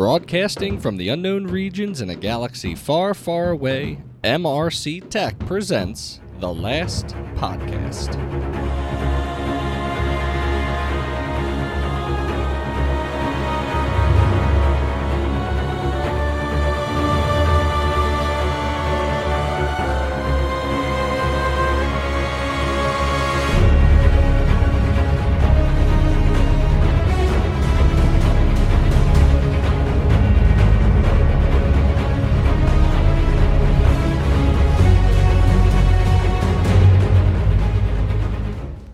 Broadcasting from the unknown regions in a galaxy far, far away, MRC Tech presents The Last Podcast.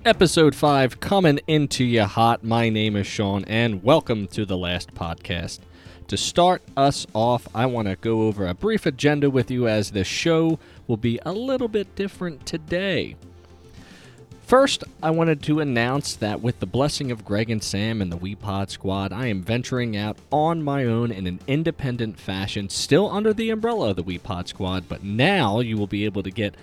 Episode 5 coming into you hot. My name is Sean, and welcome to the last podcast. To start us off, I want to go over a brief agenda with you as the show will be a little bit different today. First, I wanted to announce that with the blessing of Greg and Sam and the WePod squad, I am venturing out on my own in an independent fashion, still under the umbrella of the WePod squad, but now you will be able to get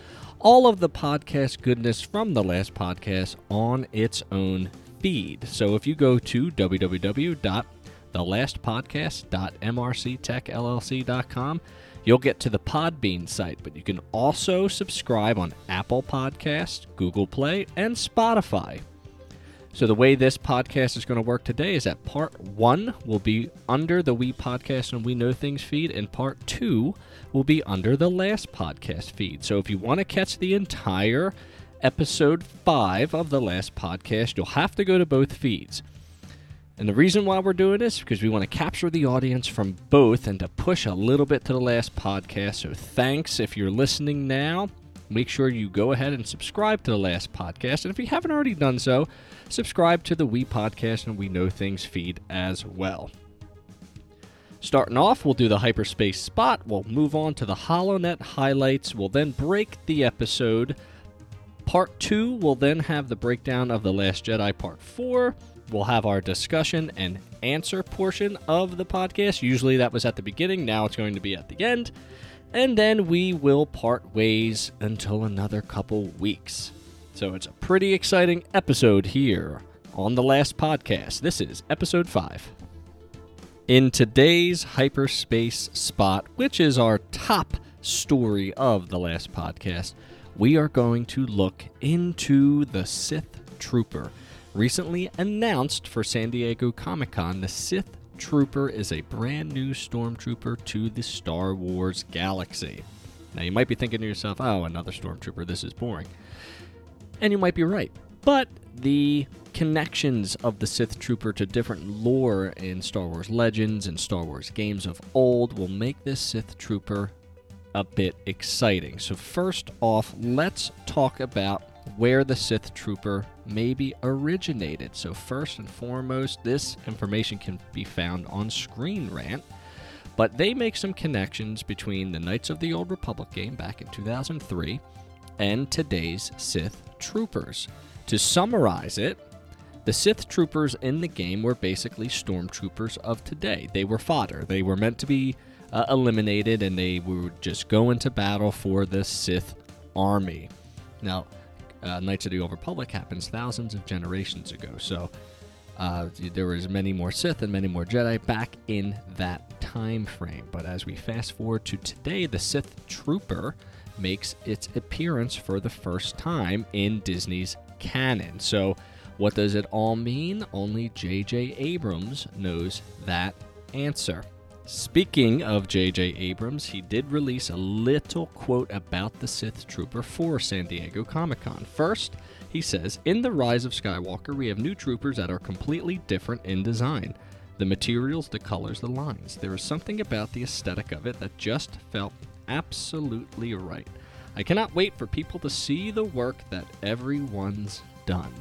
all of the podcast goodness from the last podcast on its own feed. So if you go to www.thelastpodcast.mrctechllc.com, you'll get to the Podbean site, but you can also subscribe on Apple Podcast, Google Play, and Spotify. So the way this podcast is going to work today is that part one will be under the We Podcast and We Know Things feed, and part two will be under the last podcast feed. So if you want to catch the entire episode five of the last podcast, you'll have to go to both feeds. And the reason why we're doing this is because we want to capture the audience from both and to push a little bit to the last podcast. So thanks if you're listening now. Make sure you go ahead and subscribe to the last podcast. And if you haven't already done so, subscribe to the We Podcast and We Know Things feed as well. Starting off, we'll do the hyperspace spot. We'll move on to the HoloNet highlights. We'll then break the episode. Part 2 will then have the breakdown of The Last Jedi Part 4. We'll have our discussion and answer portion of the podcast. Usually that was at the beginning, now it's going to be at the end. And then we will part ways until another couple weeks. So it's a pretty exciting episode here on the last podcast. This is episode 5. In today's hyperspace spot, which is our top story of the last podcast, we are going to look into the Sith Trooper. Recently announced for San Diego Comic Con, the Sith Trooper is a brand new stormtrooper to the Star Wars galaxy. Now, you might be thinking to yourself, oh, another stormtrooper, this is boring. And you might be right. But the connections of the Sith Trooper to different lore in Star Wars Legends and Star Wars games of old will make this Sith Trooper a bit exciting. So, first off, let's talk about where the Sith Trooper maybe originated. So, first and foremost, this information can be found on Screen Rant, but they make some connections between the Knights of the Old Republic game back in 2003 and today's Sith Troopers. To summarize it, the Sith Troopers in the game were basically stormtroopers of today. They were fodder. They were meant to be uh, eliminated and they would just go into battle for the Sith army. Now, uh, Knights of the Old Republic happens thousands of generations ago, so uh, there was many more Sith and many more Jedi back in that time frame. But as we fast forward to today, the Sith Trooper makes its appearance for the first time in Disney's canon. So, what does it all mean? Only J.J. Abrams knows that answer. Speaking of J.J. Abrams, he did release a little quote about the Sith Trooper for San Diego Comic Con. First, he says In The Rise of Skywalker, we have new troopers that are completely different in design. The materials, the colors, the lines. There is something about the aesthetic of it that just felt absolutely right. I cannot wait for people to see the work that everyone's done.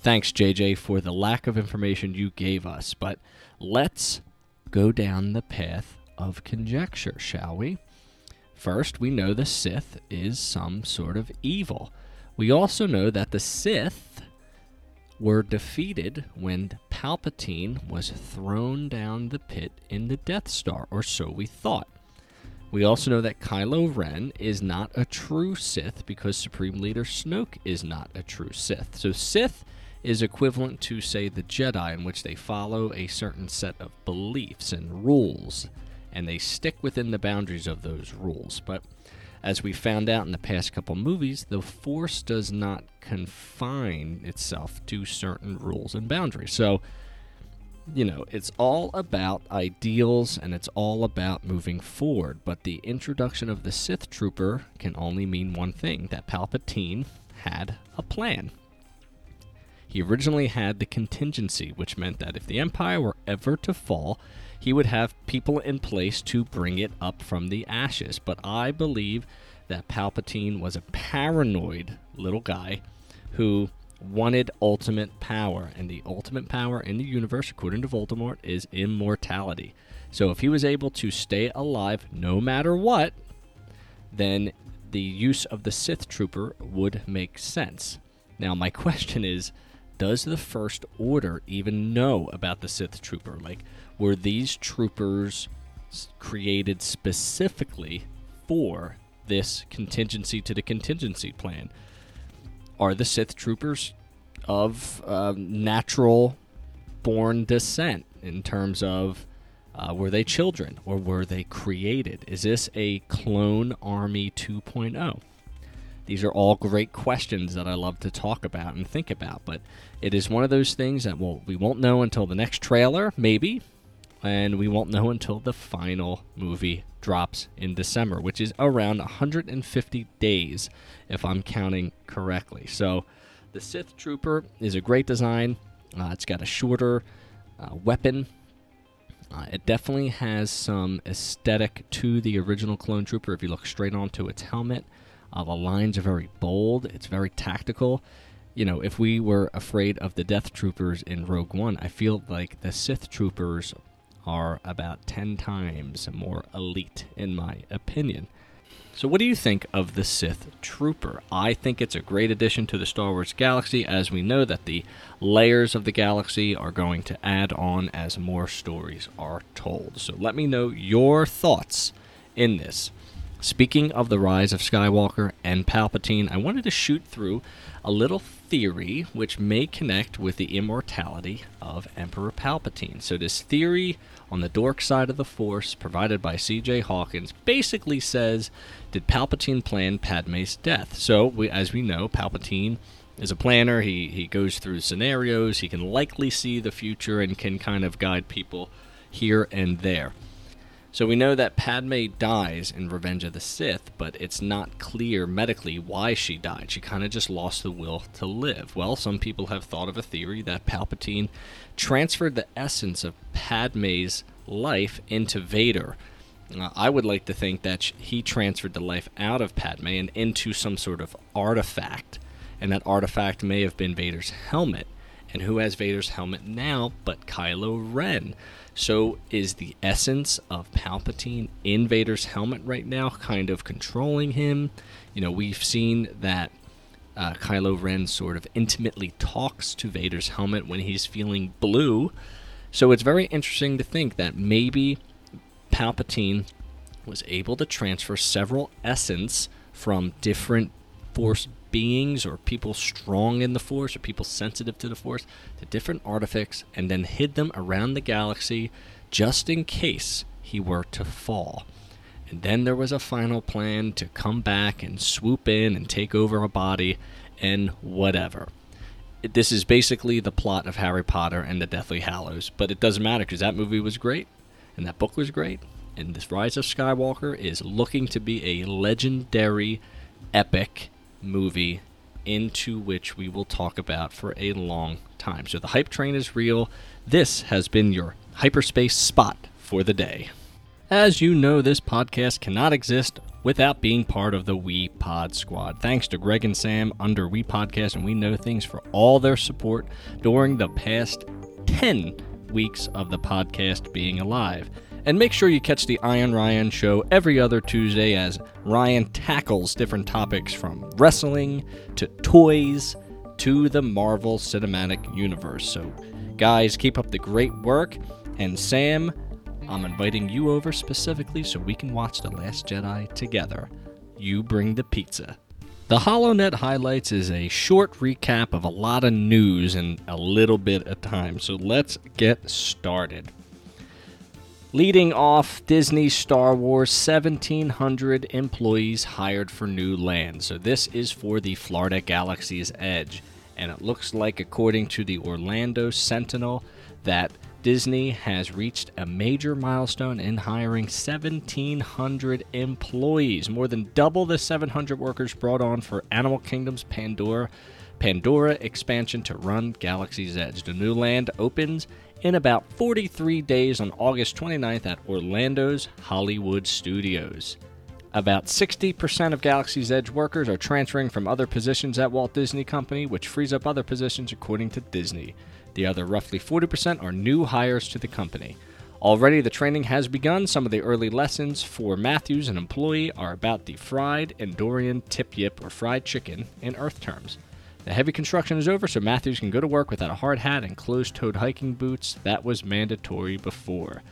Thanks, JJ, for the lack of information you gave us, but let's go down the path of conjecture, shall we? First, we know the Sith is some sort of evil. We also know that the Sith were defeated when Palpatine was thrown down the pit in the Death Star, or so we thought. We also know that Kylo Ren is not a true Sith because Supreme Leader Snoke is not a true Sith. So Sith is equivalent to, say, the Jedi, in which they follow a certain set of beliefs and rules, and they stick within the boundaries of those rules. But as we found out in the past couple movies, the Force does not confine itself to certain rules and boundaries. So, you know, it's all about ideals and it's all about moving forward. But the introduction of the Sith Trooper can only mean one thing that Palpatine had a plan. He originally had the contingency, which meant that if the Empire were ever to fall, he would have people in place to bring it up from the ashes. But I believe that Palpatine was a paranoid little guy who wanted ultimate power, and the ultimate power in the universe, according to Voldemort, is immortality. So if he was able to stay alive no matter what, then the use of the Sith Trooper would make sense. Now, my question is does the First Order even know about the Sith Trooper? Like, were these troopers created specifically for this contingency to the contingency plan? Are the Sith troopers of uh, natural born descent in terms of uh, were they children or were they created? Is this a clone army 2.0? These are all great questions that I love to talk about and think about, but it is one of those things that well, we won't know until the next trailer, maybe, and we won't know until the final movie drops in December, which is around 150 days, if I'm counting correctly. So, the Sith Trooper is a great design. Uh, it's got a shorter uh, weapon. Uh, it definitely has some aesthetic to the original Clone Trooper if you look straight onto its helmet. Uh, the lines are very bold, it's very tactical. You know, if we were afraid of the Death Troopers in Rogue One, I feel like the Sith Troopers are about 10 times more elite, in my opinion. So, what do you think of the Sith Trooper? I think it's a great addition to the Star Wars galaxy, as we know that the layers of the galaxy are going to add on as more stories are told. So, let me know your thoughts in this. Speaking of the rise of Skywalker and Palpatine, I wanted to shoot through a little theory which may connect with the immortality of Emperor Palpatine. So, this theory on the dork side of the Force, provided by C.J. Hawkins, basically says Did Palpatine plan Padme's death? So, we, as we know, Palpatine is a planner. He, he goes through scenarios, he can likely see the future, and can kind of guide people here and there. So we know that Padme dies in Revenge of the Sith, but it's not clear medically why she died. She kind of just lost the will to live. Well, some people have thought of a theory that Palpatine transferred the essence of Padme's life into Vader. Uh, I would like to think that he transferred the life out of Padme and into some sort of artifact, and that artifact may have been Vader's helmet. And who has Vader's helmet now but Kylo Ren? So is the essence of Palpatine in Vader's helmet right now kind of controlling him? You know, we've seen that uh, Kylo Ren sort of intimately talks to Vader's helmet when he's feeling blue. So it's very interesting to think that maybe Palpatine was able to transfer several essence from different Force beings or people strong in the Force or people sensitive to the Force to different artifacts and then hid them around the galaxy just in case he were to fall. And then there was a final plan to come back and swoop in and take over a body and whatever. This is basically the plot of Harry Potter and the Deathly Hallows, but it doesn't matter because that movie was great and that book was great. And this Rise of Skywalker is looking to be a legendary epic movie into which we will talk about for a long time. So the hype train is real. This has been your hyperspace spot for the day. As you know, this podcast cannot exist without being part of the We Pod Squad. Thanks to Greg and Sam under We Podcast and We Know Things for all their support during the past 10 weeks of the podcast being alive. And make sure you catch the Iron Ryan show every other Tuesday as Ryan tackles different topics from wrestling to toys to the Marvel Cinematic Universe. So, guys, keep up the great work. And Sam, I'm inviting you over specifically so we can watch The Last Jedi together. You bring the pizza. The HoloNet Highlights is a short recap of a lot of news in a little bit of time, so let's get started. Leading off, Disney Star Wars 1,700 employees hired for new land. So, this is for the Florida Galaxy's Edge. And it looks like, according to the Orlando Sentinel, that Disney has reached a major milestone in hiring 1,700 employees, more than double the 700 workers brought on for Animal Kingdom's Pandora. Pandora expansion to run Galaxy's Edge. The new land opens in about 43 days on August 29th at Orlando's Hollywood Studios. About 60% of Galaxy's Edge workers are transferring from other positions at Walt Disney Company, which frees up other positions according to Disney. The other roughly 40% are new hires to the company. Already, the training has begun. Some of the early lessons for Matthews, an employee, are about the fried Endorian tip yip or fried chicken in Earth terms. The heavy construction is over, so Matthews can go to work without a hard hat and closed toed hiking boots. That was mandatory before.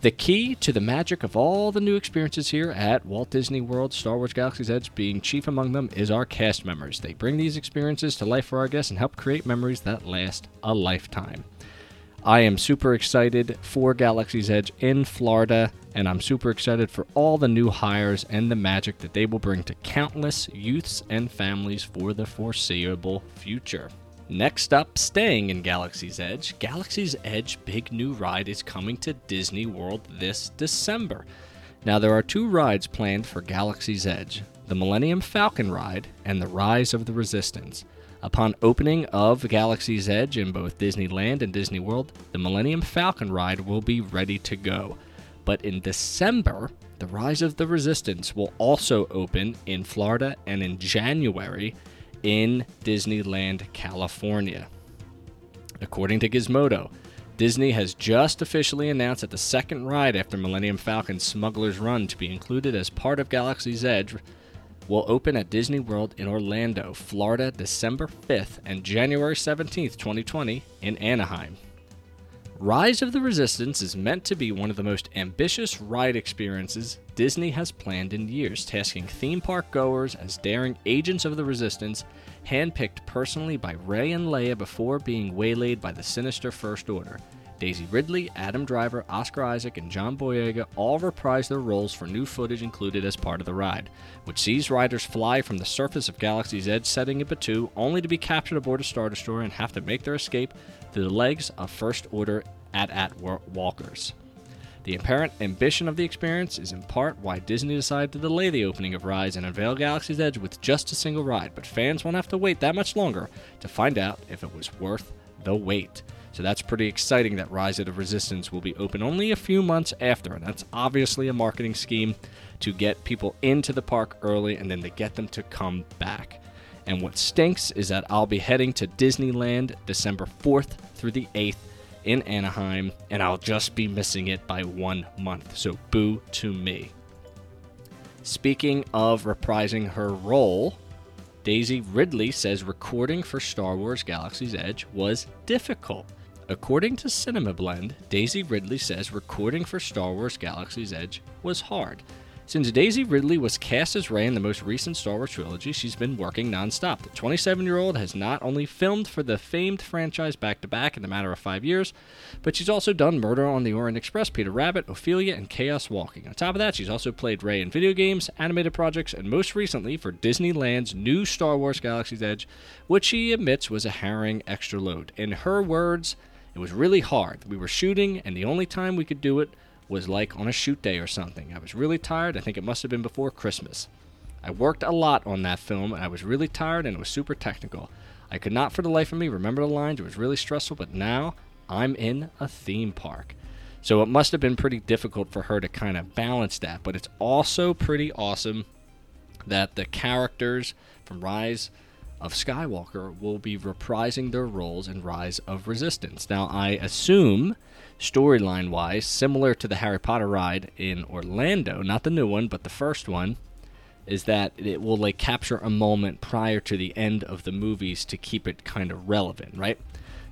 The key to the magic of all the new experiences here at Walt Disney World Star Wars Galaxy's Edge, being chief among them, is our cast members. They bring these experiences to life for our guests and help create memories that last a lifetime. I am super excited for Galaxy's Edge in Florida, and I'm super excited for all the new hires and the magic that they will bring to countless youths and families for the foreseeable future. Next up, staying in Galaxy's Edge, Galaxy's Edge Big New Ride is coming to Disney World this December. Now, there are two rides planned for Galaxy's Edge the Millennium Falcon Ride and the Rise of the Resistance. Upon opening of Galaxy's Edge in both Disneyland and Disney World, the Millennium Falcon Ride will be ready to go. But in December, the Rise of the Resistance will also open in Florida and in January in Disneyland, California. According to Gizmodo, Disney has just officially announced that the second ride after Millennium Falcon's Smuggler's Run to be included as part of Galaxy's Edge will open at Disney World in Orlando, Florida, December 5th and January 17th, 2020 in Anaheim. Rise of the Resistance is meant to be one of the most ambitious ride experiences Disney has planned in years, tasking theme park goers as daring agents of the Resistance, handpicked personally by Rey and Leia before being waylaid by the sinister First Order. Daisy Ridley, Adam Driver, Oscar Isaac, and John Boyega all reprise their roles for new footage included as part of the ride, which sees riders fly from the surface of Galaxy's Edge setting in Batuu, only to be captured aboard a Star Destroyer and have to make their escape through the legs of First Order at-at walkers. The apparent ambition of the experience is in part why Disney decided to delay the opening of Rise and unveil Galaxy's Edge with just a single ride, but fans won't have to wait that much longer to find out if it was worth the wait. So that's pretty exciting that Rise of the Resistance will be open only a few months after, and that's obviously a marketing scheme to get people into the park early and then to get them to come back. And what stinks is that I'll be heading to Disneyland December 4th through the 8th in Anaheim, and I'll just be missing it by one month. So boo to me. Speaking of reprising her role, Daisy Ridley says recording for Star Wars Galaxy's Edge was difficult. According to Cinema Blend, Daisy Ridley says recording for Star Wars Galaxy's Edge was hard. Since Daisy Ridley was cast as Rey in the most recent Star Wars trilogy, she's been working nonstop. The 27 year old has not only filmed for the famed franchise back to back in a matter of five years, but she's also done Murder on the Orient Express, Peter Rabbit, Ophelia, and Chaos Walking. On top of that, she's also played Rey in video games, animated projects, and most recently for Disneyland's new Star Wars Galaxy's Edge, which she admits was a harrowing extra load. In her words, it was really hard. We were shooting, and the only time we could do it was like on a shoot day or something. I was really tired. I think it must have been before Christmas. I worked a lot on that film, and I was really tired, and it was super technical. I could not for the life of me remember the lines. It was really stressful, but now I'm in a theme park. So it must have been pretty difficult for her to kind of balance that, but it's also pretty awesome that the characters from Rise of Skywalker will be reprising their roles in Rise of Resistance. Now, I assume, storyline wise, similar to the Harry Potter ride in Orlando, not the new one, but the first one, is that it will like capture a moment prior to the end of the movies to keep it kind of relevant, right?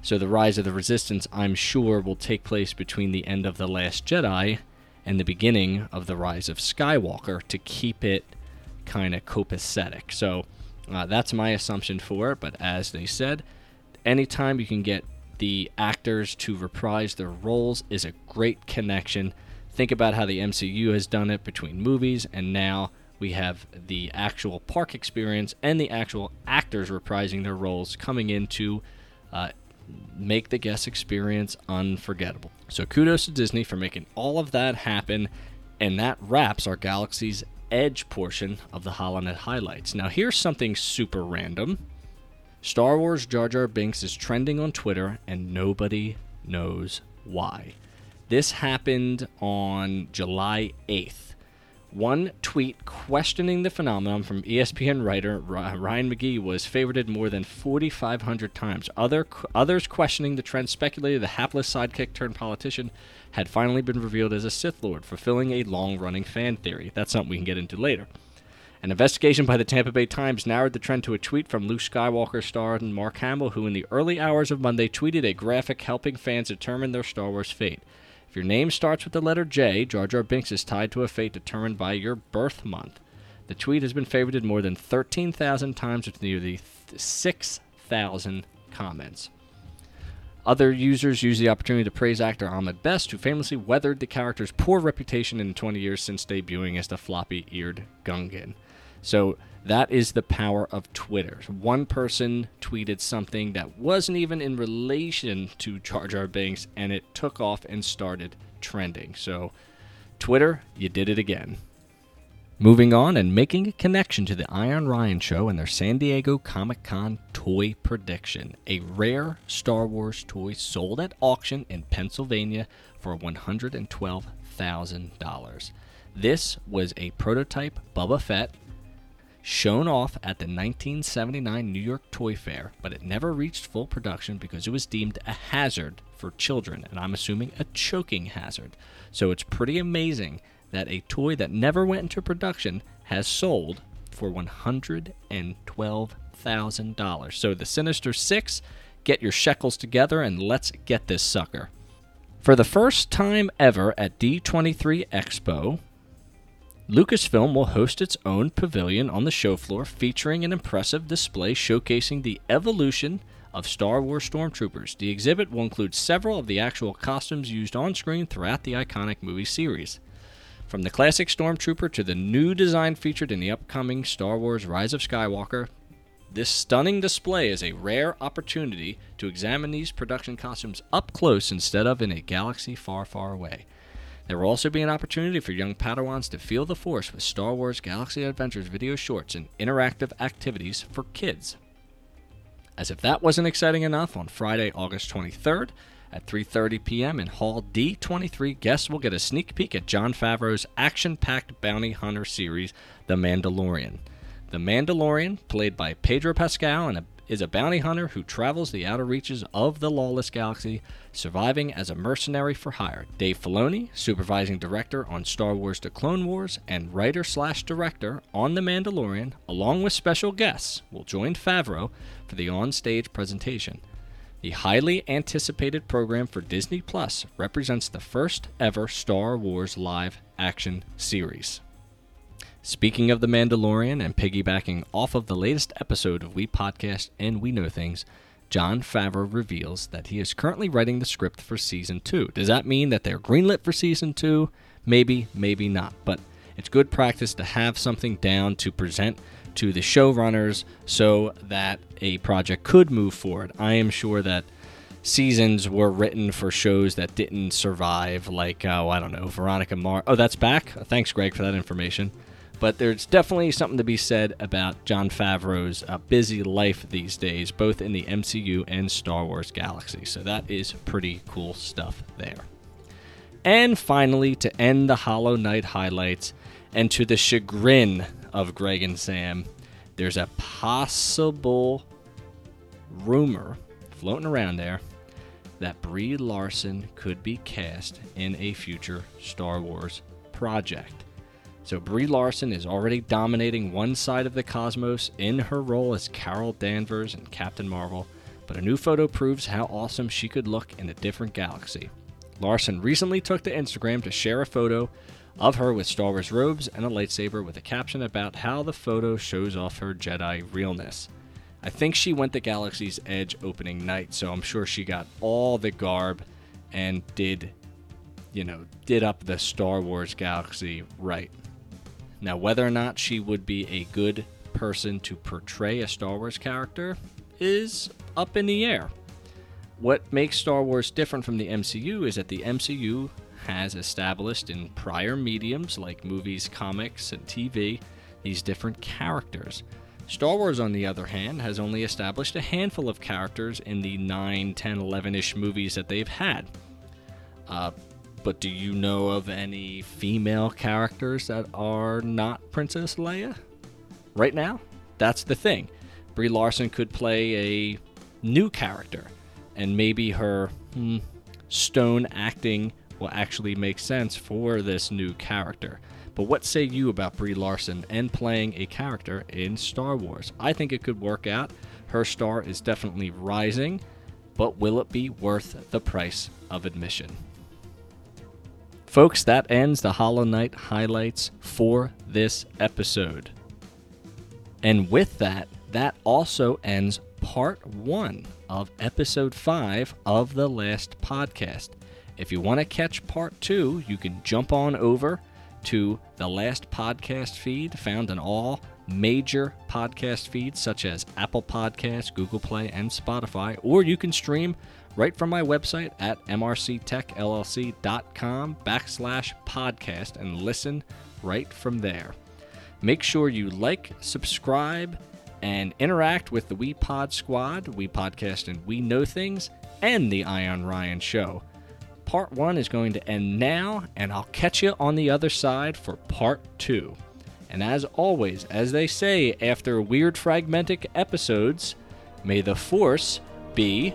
So the Rise of the Resistance, I'm sure, will take place between the end of The Last Jedi and the beginning of the Rise of Skywalker to keep it kind of copacetic. So uh, that's my assumption for it. But as they said, anytime you can get the actors to reprise their roles is a great connection. Think about how the MCU has done it between movies, and now we have the actual park experience and the actual actors reprising their roles coming in to uh, make the guest experience unforgettable. So kudos to Disney for making all of that happen, and that wraps our Galaxy's Edge portion of the HoloNet highlights. Now here's something super random. Star Wars Jar Jar Binks is trending on Twitter, and nobody knows why. This happened on July 8th. One tweet questioning the phenomenon from ESPN writer Ryan McGee was favorited more than 4,500 times. Other others questioning the trend speculated the hapless sidekick turned politician had finally been revealed as a Sith Lord, fulfilling a long-running fan theory. That's something we can get into later. An investigation by the Tampa Bay Times narrowed the trend to a tweet from Luke Skywalker star Mark Hamill, who in the early hours of Monday tweeted a graphic helping fans determine their Star Wars fate. Your name starts with the letter J, Jar Jar Binks is tied to a fate determined by your birth month. The tweet has been favorited more than 13,000 times with nearly 6,000 comments. Other users use the opportunity to praise actor Ahmed Best, who famously weathered the character's poor reputation in 20 years since debuting as the floppy eared Gungan. So that is the power of Twitter. One person tweeted something that wasn't even in relation to Jar Jar Binks, and it took off and started trending. So, Twitter, you did it again. Moving on and making a connection to the Iron Ryan show and their San Diego Comic Con toy prediction. A rare Star Wars toy sold at auction in Pennsylvania for $112,000. This was a prototype Boba Fett shown off at the 1979 New York Toy Fair, but it never reached full production because it was deemed a hazard for children, and I'm assuming a choking hazard. So it's pretty amazing that a toy that never went into production has sold for $112,000. So the Sinister Six, get your shekels together and let's get this sucker. For the first time ever at D23 Expo, Lucasfilm will host its own pavilion on the show floor featuring an impressive display showcasing the evolution of Star Wars Stormtroopers. The exhibit will include several of the actual costumes used on screen throughout the iconic movie series. From the classic Stormtrooper to the new design featured in the upcoming Star Wars Rise of Skywalker, this stunning display is a rare opportunity to examine these production costumes up close instead of in a galaxy far, far away. There will also be an opportunity for young Padawans to feel the Force with Star Wars Galaxy Adventures video shorts and interactive activities for kids. As if that wasn't exciting enough, on Friday, August 23rd at 3:30 p.m. in Hall D23, guests will get a sneak peek at Jon Favreau's action-packed bounty hunter series, The Mandalorian. The Mandalorian, played by Pedro Pascal and a is a bounty hunter who travels the outer reaches of the lawless galaxy, surviving as a mercenary for hire. Dave Filoni, supervising director on Star Wars The Clone Wars and writer slash director on The Mandalorian, along with special guests, will join Favreau for the on-stage presentation. The highly anticipated program for Disney Plus represents the first ever Star Wars live action series. Speaking of The Mandalorian and piggybacking off of the latest episode of We Podcast and We Know Things, Jon Favreau reveals that he is currently writing the script for season two. Does that mean that they're greenlit for season two? Maybe, maybe not. But it's good practice to have something down to present to the showrunners so that a project could move forward. I am sure that seasons were written for shows that didn't survive, like, oh, I don't know, Veronica Mars. Oh, that's back? Thanks, Greg, for that information. But there's definitely something to be said about Jon Favreau's uh, busy life these days, both in the MCU and Star Wars galaxy. So that is pretty cool stuff there. And finally, to end the HoloNet highlights, and to the chagrin of Greg and Sam, there's a possible rumor floating around there that Brie Larson could be cast in a future Star Wars project. So Brie Larson is already dominating one side of the cosmos in her role as Carol Danvers and Captain Marvel, but a new photo proves how awesome she could look in a different galaxy. Larson recently took to Instagram to share a photo of her with Star Wars robes and a lightsaber with a caption about how the photo shows off her Jedi realness. I think she went to Galaxy's Edge opening night, so I'm sure she got all the garb and did, you know, did up the Star Wars galaxy right. Now, whether or not she would be a good person to portray a Star Wars character is up in the air. What makes Star Wars different from the MCU is that the MCU has established in prior mediums like movies, comics, and TV these different characters. Star Wars, on the other hand, has only established a handful of characters in the 9, 10, 11 ish movies that they've had. Uh, but do you know of any female characters that are not Princess Leia? Right now? That's the thing. Brie Larson could play a new character, and maybe her hmm, stone acting will actually make sense for this new character. But what say you about Brie Larson and playing a character in Star Wars? I think it could work out. Her star is definitely rising, but will it be worth the price of admission? Folks, that ends the HoloNet highlights for this episode. And with that, that also ends part one of episode five of the last podcast. If you want to catch part two, you can jump on over to the last podcast feed found in all major podcast feeds such as Apple Podcasts, Google Play, and Spotify, or you can stream right from my website at mrctechllc.com backslash podcast and listen right from there. Make sure you like, subscribe, and interact with the We Pod Squad, We Podcast and We Know Things, and the Iron Ryan Show part one is going to end now, and I'll catch you on the other side for part two. And as always, as they say after weird fragmentic episodes, may the Force be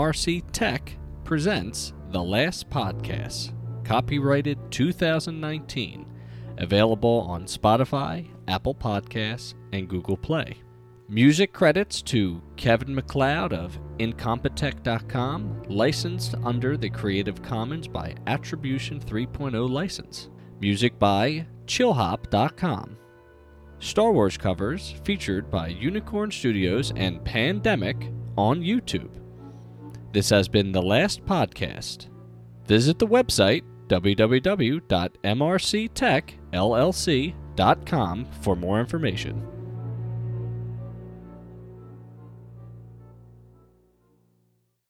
MRC Tech presents The Last Podcast, copyrighted 2019, available on Spotify, Apple Podcasts, and Google Play. Music credits to Kevin MacLeod of Incompetech.com, licensed under the Creative Commons by Attribution 3.0 license. Music by Chillhop.com. Star Wars covers featured by Unicorn Studios and Pandemic on YouTube. This has been the last podcast. Visit the website www.mrctechllc.com for more information.